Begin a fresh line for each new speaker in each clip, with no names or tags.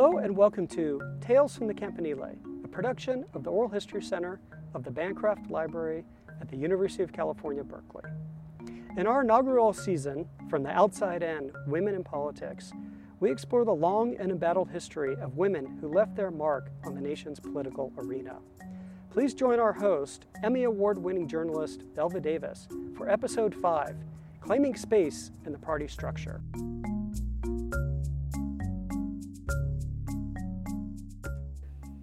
Hello and welcome to Tales from the Campanile, a production of the Oral History Center of the Bancroft Library at the University of California, Berkeley. In our inaugural season, From the Outside In Women in Politics, we explore the long and embattled history of women who left their mark on the nation's political arena. Please join our host, Emmy Award winning journalist Belva Davis, for episode 5 Claiming Space in the Party Structure.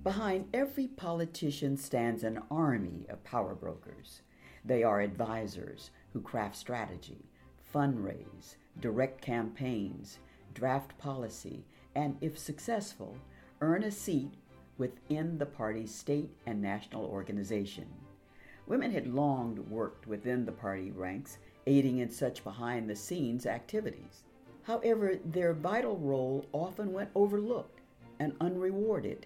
Behind every politician stands an army of power brokers. They are advisors who craft strategy, fundraise, direct campaigns, draft policy, and if successful, earn a seat within the party's state and national organization. Women had long worked within the party ranks, aiding in such behind the scenes activities. However, their vital role often went overlooked and unrewarded.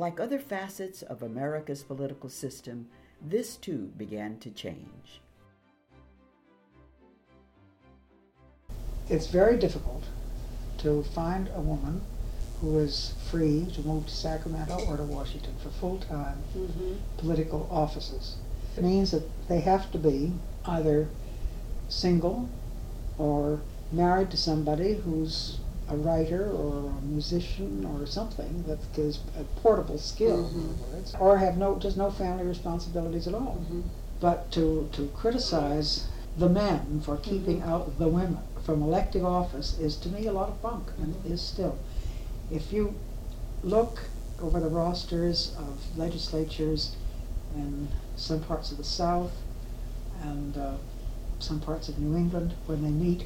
Like other facets of America's political system, this too began to change.
It's very difficult to find a woman who is free to move to Sacramento or to Washington for full-time mm-hmm. political offices. It means that they have to be either single or married to somebody who's a writer or a musician or something that is gives a portable skill, mm-hmm. in other words, or have no just no family responsibilities at all. Mm-hmm. But to to criticize the men for keeping mm-hmm. out the women from elective office is to me a lot of bunk and mm-hmm. is still. If you look over the rosters of legislatures in some parts of the South and uh, some parts of New England when they meet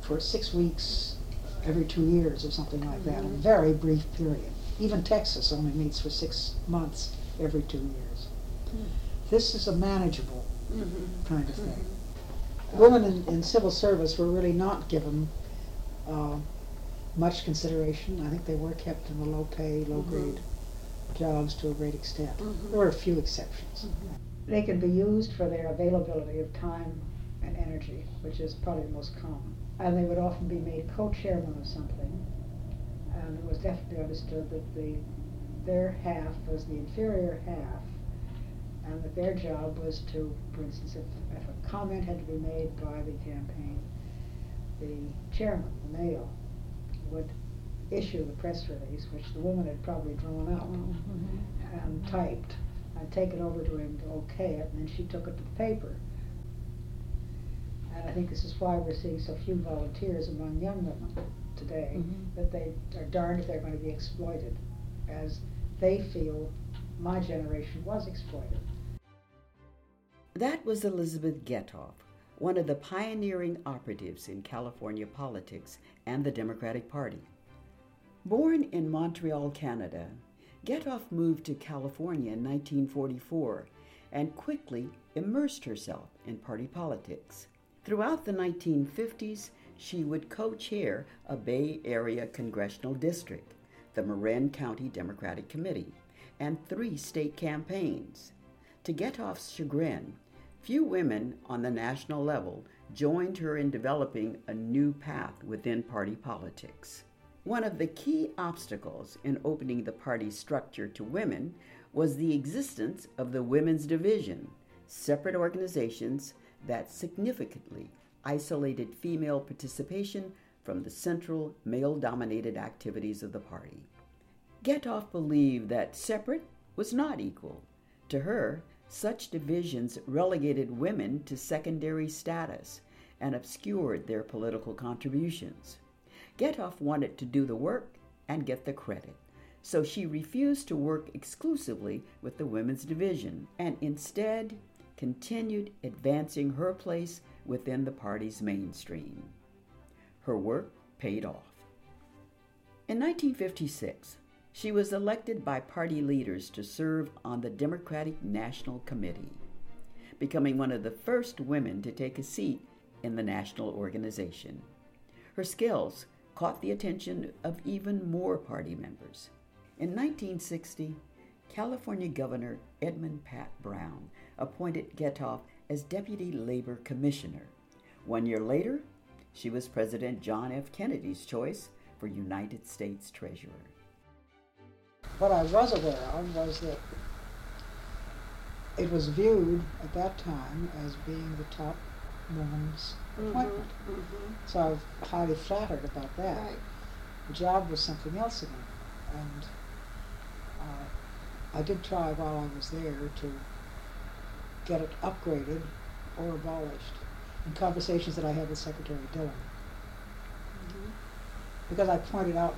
for six weeks every two years or something like that, a very brief period. Even Texas only meets for six months every two years. Mm. This is a manageable mm-hmm. kind of thing. Mm-hmm. Women in, in, civil service were really not given uh, much consideration. I think they were kept in the low pay, low mm-hmm. grade jobs to a great extent. Mm-hmm. There were a few exceptions. Mm-hmm. They can be used for their availability of time and energy, which is probably the most common and they would often be made co-chairman of something. And it was definitely understood that the their half was the inferior half, and that their job was to, for instance, if, if a comment had to be made by the campaign, the chairman, the male, would issue the press release, which the woman had probably drawn up mm-hmm. and typed, and take it over to him to okay it, and then she took it to the paper. And I think this is why we're seeing so few volunteers among young women today, mm-hmm. that they are darned if they're going to be exploited, as they feel my generation was exploited.
That was Elizabeth Gatov, one of the pioneering operatives in California politics and the Democratic Party. Born in Montreal, Canada, Gatov moved to California in 1944 and quickly immersed herself in party politics. Throughout the 1950s, she would co chair a Bay Area congressional district, the Marin County Democratic Committee, and three state campaigns. To Gatov's chagrin, few women on the national level joined her in developing a new path within party politics. One of the key obstacles in opening the party's structure to women was the existence of the Women's Division, separate organizations that significantly isolated female participation from the central male dominated activities of the party. Gatov believed that separate was not equal. To her, such divisions relegated women to secondary status and obscured their political contributions. Gatov wanted to do the work and get the credit, so she refused to work exclusively with the women's division and instead continued advancing her place within the party's mainstream. Her work paid off. In 1956, she was elected by party leaders to serve on the Democratic National Committee, becoming one of the first women to take a seat in the national organization. Her skills caught the attention of even more party members. In 1960, California Governor Edmund Pat Brown appointed Gatov as Deputy Labor Commissioner. One year later, she was President John F. Kennedy's choice for United States Treasurer.
What I was aware of was that it was viewed at that time as being the top woman's
Mm-hmm.
appointment. So I was highly flattered about that.
Right.
The job was something else again. And uh, I did try while I was there to get it upgraded or abolished in conversations that I had with Secretary Dillon.
Mm-hmm.
Because I pointed out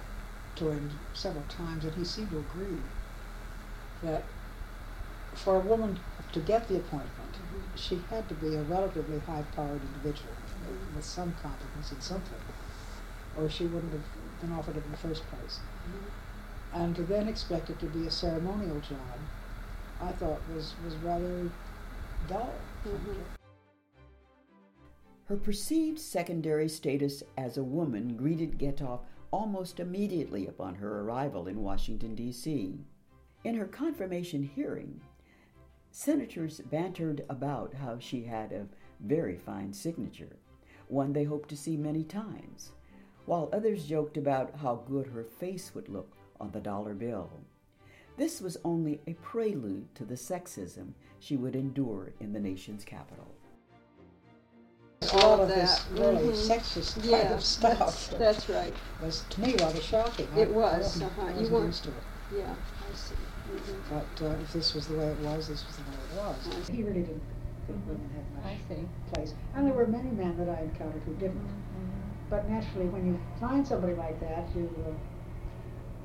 to him several times, and he seemed to agree, that for a woman to get the appointment, she had to be a relatively high-powered individual with some competence in something, or she wouldn't have been offered it in the first place. And to then expect it to be a ceremonial job, I thought was, was rather dull. frankly.
Her perceived secondary status as a woman greeted Gatov almost immediately upon her arrival in Washington, D.C. In her confirmation hearing, senators bantered about how she had a very fine signature, one they hoped to see many times, while others joked about how good her face would look on the dollar bill. This was only a prelude to the sexism she would endure in the nation's capital.
a lot
All
of this
that,
really
mhm.
sexist kind
Yeah,
of
that's,
stuff
that's right.
was to me rather shocking.
It
I
was,
wasn't-
uh-huh.
I
You
wasn't
weren't-
used to it.
Yeah, I see. Mhm.
But uh, if this was the way it was, this was the way it was. He really didn't think women had
I
much
see.
place. And there were many men that I encountered who didn't. But naturally, when you find somebody like that, you, uh,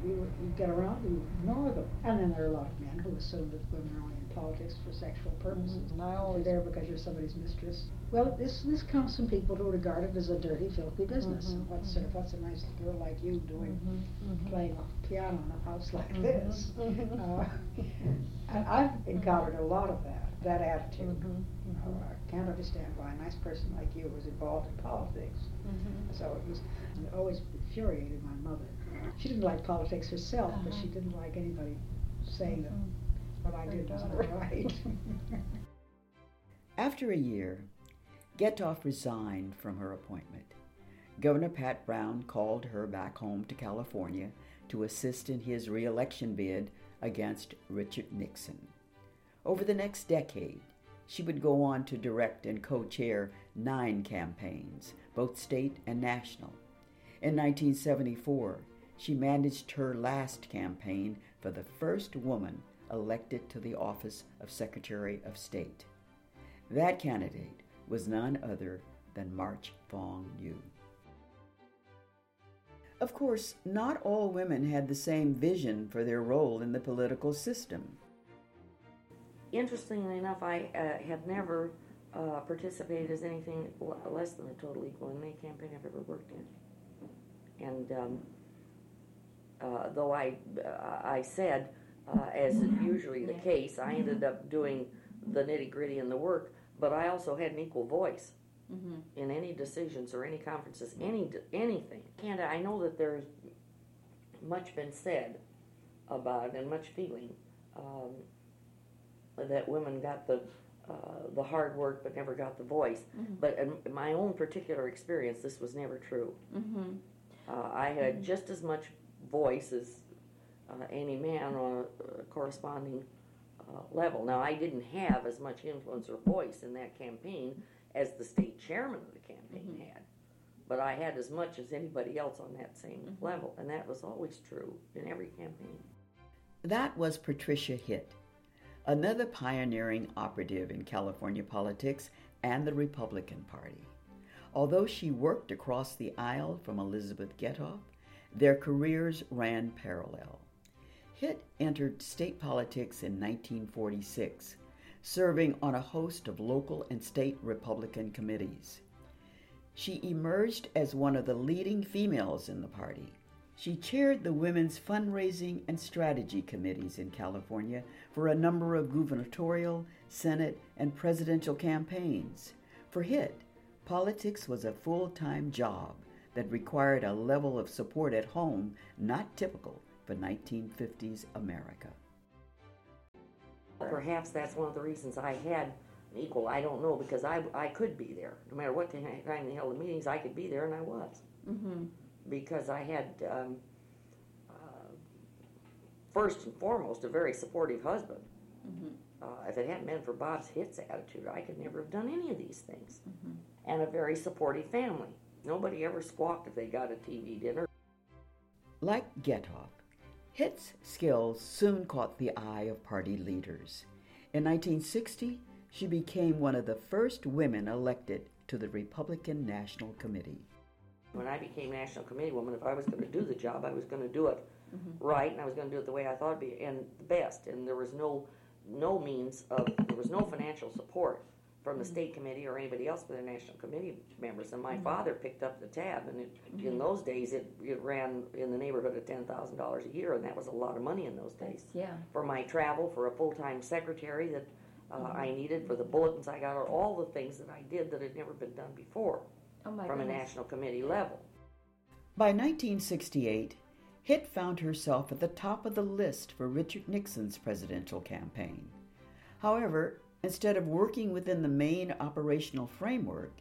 you, you get around, you ignore them. And then there are a lot of men who assume that women are only in politics for sexual purposes.
Mhm.
And I only there because you're somebody's mistress. Well, this, this comes from people who regard it as a dirty, filthy business.
Mhm,
What's,
mhm.
what's a nice girl like you doing,
Mhm.
playing a piano in a house like this? Uh, and I've encountered a lot of that, that attitude.
Mhm,
know, I can't understand why a nice person like you was involved in politics.
Mhm.
So it was, it always infuriated my mother. She didn't like politics herself, but she
Uh-huh.
didn't like anybody saying that what I did wasn't right.
After a year, Gatov resigned from her appointment. Governor Pat Brown called her back home to California to assist in his reelection bid against Richard Nixon. Over the next decade, she would go on to direct and co chair nine campaigns, both state and national. In 1974, she managed her last campaign for the first woman elected to the office of Secretary of State. That candidate was none other than March Fong Eu. Of course, not all women had the same vision for their role in the political system.
Interestingly enough, I uh, had never uh, participated as anything less than a total equal in any campaign I've ever worked in. And um, uh, though I, uh, I said, uh, as is usually the case, I ended up doing the nitty gritty and the work, but I also had an equal voice
Mhm.
in any decisions or any conferences, any anything. And I know that there's much been said about and much feeling um, that women got the uh, the hard work but never got the voice.
Mhm.
But in my own particular experience, this was never true.
Mhm.
Uh, I had just as much voice as uh, any man on a, a corresponding uh, level. Now, I didn't have as much influence or voice in that campaign as the state chairman of the campaign had, but I had as much as anybody else on that same level, and that was always true in every campaign.
That was Patricia Hitt, another pioneering operative in California politics and the Republican Party. Although she worked across the aisle from Elizabeth Gatov, their careers ran parallel. Hitt entered state politics in 1946, serving on a host of local and state Republican committees. She emerged as one of the leading females in the party. She chaired the Women's Fundraising and Strategy Committees in California for a number of gubernatorial, Senate, and presidential campaigns. For Hitt, politics was a full time job that required a level of support at home not typical for 1950s America.
Perhaps that's one of the reasons I had an equal. I don't know because I, I could be there no matter what kind of hell the meetings. I could be there, and I was.
Mhm.
because I had, um, uh, first and foremost, a very supportive husband. Uh, if it hadn't been for Bob's Hitt's attitude, I could never have done any of these things. And a very supportive family. Nobody ever squawked if they got a TV dinner.
Like Gatov, Hitt's skills soon caught the eye of party leaders. In 1960, she became one of the first women elected to the Republican National Committee.
When I became National Committee woman, if I was going to do the job, I was going to do it mm-hmm. right, and I was going to do it the way I thought it'd be, and the best. And there was no, no means of, there was no financial support from the mm-hmm. state committee or anybody else but the National Committee members. And my mm-hmm. father picked up the tab, and it, in mm-hmm. those days, it, it ran in the neighborhood of ten thousand dollars a year, and that was a lot of money in those days.
Yeah.
For my travel, for a full-time secretary that uh, I needed, for the bulletins I got, or all the things that I did that had never been done before
Oh my
from a national committee level.
By 1968, Hitt found herself at the top of the list for Richard Nixon's presidential campaign. However, instead of working within the main operational framework,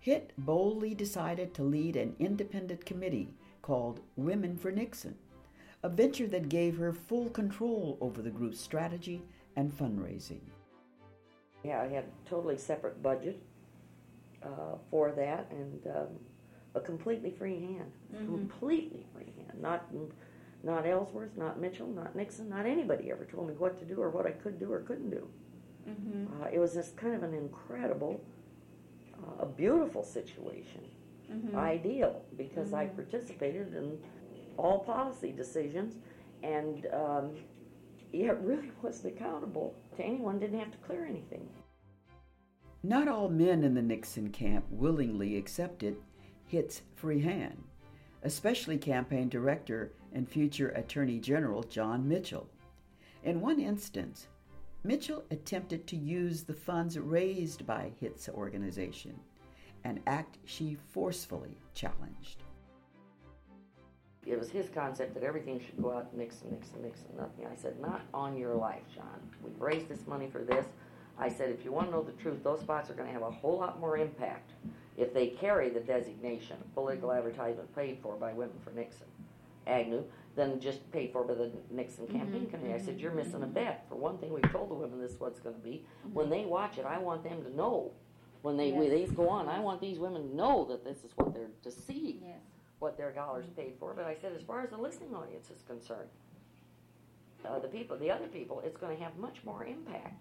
Hitt boldly decided to lead an independent committee called Women for Nixon, a venture that gave her full control over the group's strategy and fundraising.
Yeah, I had a totally separate budget uh, for that and um, a completely free hand. Completely free hand. Not not Ellsworth, not Mitchell, not Nixon, not anybody ever told me what to do or what I could do or couldn't do. Uh, it was just kind of an incredible, uh, a beautiful situation. Ideal because I participated in all policy decisions and um, yeah, it really wasn't accountable to anyone, didn't have to clear anything.
Not all men in the Nixon camp willingly accepted Hitt's free hand, especially campaign director and future Attorney General John Mitchell. In one instance, Mitchell attempted to use the funds raised by Hitt's organization, an act she forcefully challenged.
It was his concept that everything should go out Nixon, Nixon, Nixon, nothing. I said, not on your life, John. We've raised this money for this. I said, if you want to know the truth, those spots are going to have a whole lot more impact if they carry the designation, political advertisement paid for by Women for Nixon, Agnew, than just paid for by the Nixon campaign committee. I said, you're missing a bet. For one thing, we've told the women this is what's going to be. When they watch it, I want them to know. When they when these go on, I want these women to know that this is what they're to see
Yes.
what their dollars paid for. But I said, as far as the listening audience is concerned, uh, the people, the other people, it's going to have much more impact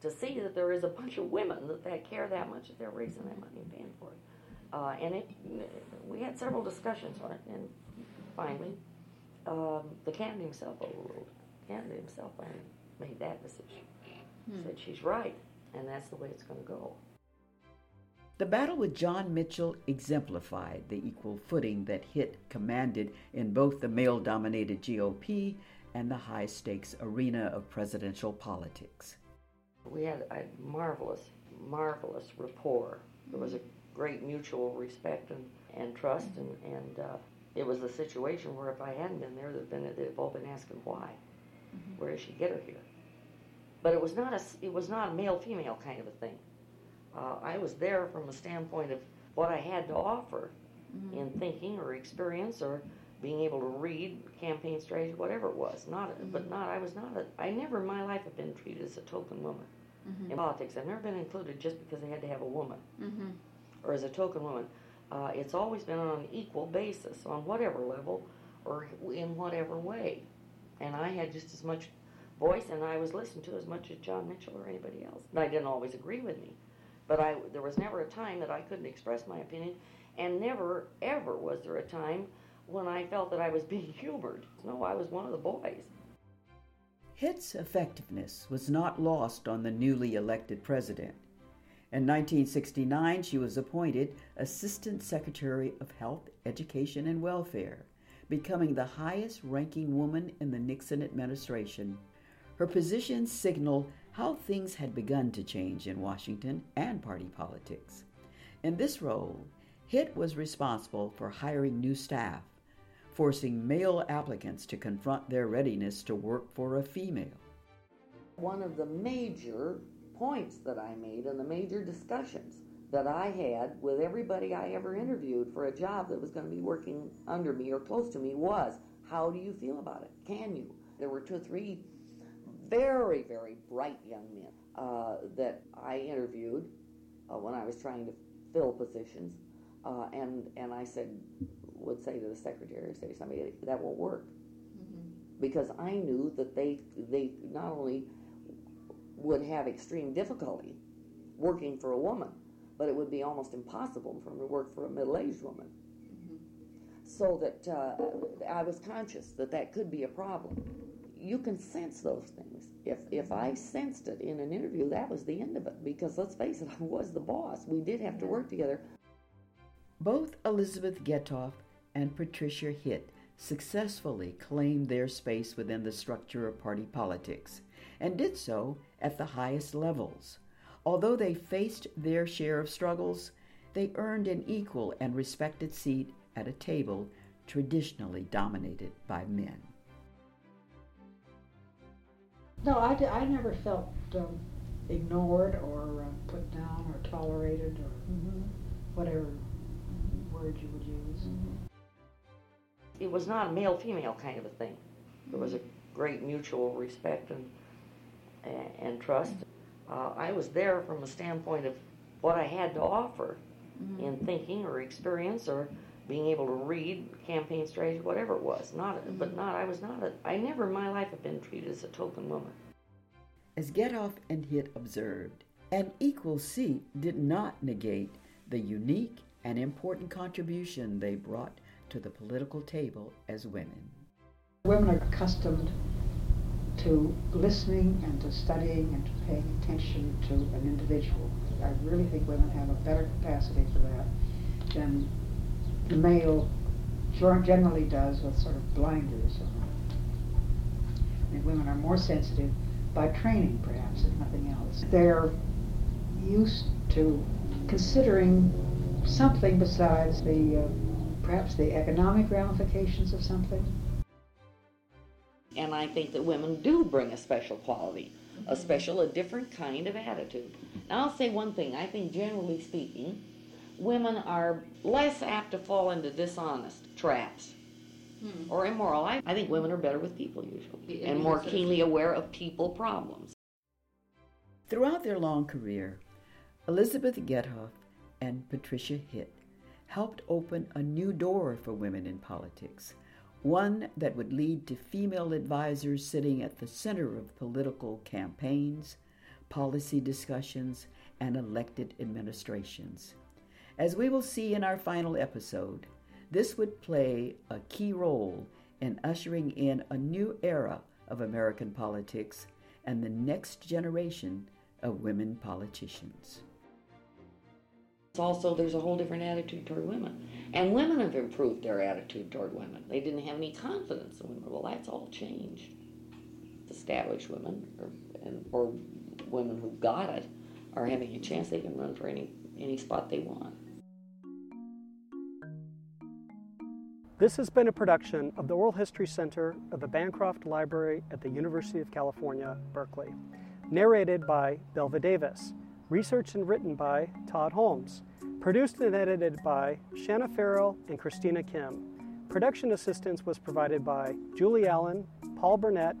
to see that there is a bunch of women that, that care that much that they're raising that money and paying for it. Uh, and it, we had several discussions on it, and finally, um, the candidate himself overruled. The candidate himself made that decision. Said she's right, and that's the way it's going to go.
The battle with John Mitchell exemplified the equal footing that Hitt commanded in both the male dominated GOP and the high stakes arena of presidential politics.
We had a marvelous, marvelous rapport. There was a great mutual respect and, and trust, and, and uh, it was a situation where if I hadn't been there, they'd, been, they'd both been asking why. Mm-hmm. Where did she get her here? But it was not a, it was not a male-female kind of a thing. Uh, I was there from a standpoint of what I had to offer mm-hmm. in thinking or experience or being able to read campaign strategy, whatever it was. Not, mm-hmm. but not. I was not. A, I never in my life have been treated as a token woman in politics. I've never been included just because they had to have a woman or as a token woman. Uh, it's always been on an equal basis on whatever level or in whatever way. And I had just as much voice and I was listened to as much as John Mitchell or anybody else. And I didn't always agree with me. But I, there was never a time that I couldn't express my opinion, and never, ever was there a time when I felt that I was being humored. No, I was one of the boys.
Hitt's effectiveness was not lost on the newly elected president. In 1969, she was appointed Assistant Secretary of Health, Education, and Welfare, becoming the highest ranking woman in the Nixon administration. Her position signaled how things had begun to change in Washington and party politics. In this role, Hitt was responsible for hiring new staff, forcing male applicants to confront their readiness to work for a female.
One of the major points that I made and the major discussions that I had with everybody I ever interviewed for a job that was going to be working under me or close to me was, how do you feel about it? Can you? There were two or three very, very bright young men uh, that I interviewed uh, when I was trying to fill positions, uh, and and I said, would say to the secretary, say somebody that won't work, because I knew that they they not only would have extreme difficulty working for a woman, but it would be almost impossible for them to work for a middle-aged woman. So that uh, I was conscious that that could be a problem. You can sense those things. If if I sensed it in an interview, that was the end of it. Because let's face it, I was the boss. We did have to work together.
Both Elizabeth Gatov and Patricia Hitt successfully claimed their space within the structure of party politics and did so at the highest levels. Although they faced their share of struggles, they earned an equal and respected seat at a table traditionally dominated by men.
No, I, I never felt um, ignored or uh, put down or tolerated or whatever word you would use.
It was not a male-female kind of a thing. There was a great mutual respect and and, and trust. Uh, I was there from a standpoint of what I had to offer in thinking or experience or being able to read campaign strategy, whatever it was. Not, but not. I was not. A, I never in my life have been treated as a token woman.
As Gatov and Hitt observed, an equal seat did not negate the unique and important contribution they brought to the political table as women.
Women are accustomed to listening and to studying and to paying attention to an individual. I really think women have a better capacity for that than the male generally does with sort of blinders on. I think women are more sensitive by training, perhaps, if nothing else. They're used to considering something besides the, uh, perhaps the economic ramifications of something.
And I think that women do bring a special quality, a special, a different kind of attitude. Now, I'll say one thing. I think, generally speaking, women are less apt to fall into dishonest traps hmm. or immoral. I, I think women are better with people usually and more keenly aware of people problems.
Throughout their long career, Elizabeth Gatov and Patricia Hitt helped open a new door for women in politics, one that would lead to female advisors sitting at the center of political campaigns, policy discussions, and elected administrations. As we will see in our final episode, this would play a key role in ushering in a new era of American politics and the next generation of women politicians.
Also, there's a whole different attitude toward women. And women have improved their attitude toward women. They didn't have any confidence in women. Well, that's all changed. Established women, or, and, or women who got it, are having a chance they can run for any, any spot they want.
This has been a production of the Oral History Center of the Bancroft Library at the University of California, Berkeley. Narrated by Belva Davis. Researched and written by Todd Holmes. Produced and edited by Shanna Farrell and Christina Kim. Production assistance was provided by Julie Allen, Paul Burnett,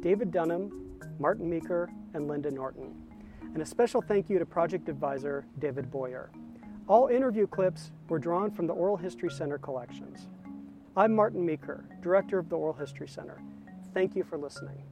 David Dunham, Martin Meeker, and Linda Norton. And a special thank you to project advisor David Boyer. All interview clips were drawn from the Oral History Center collections. I'm Martin Meeker, Director of the Oral History Center. Thank you for listening.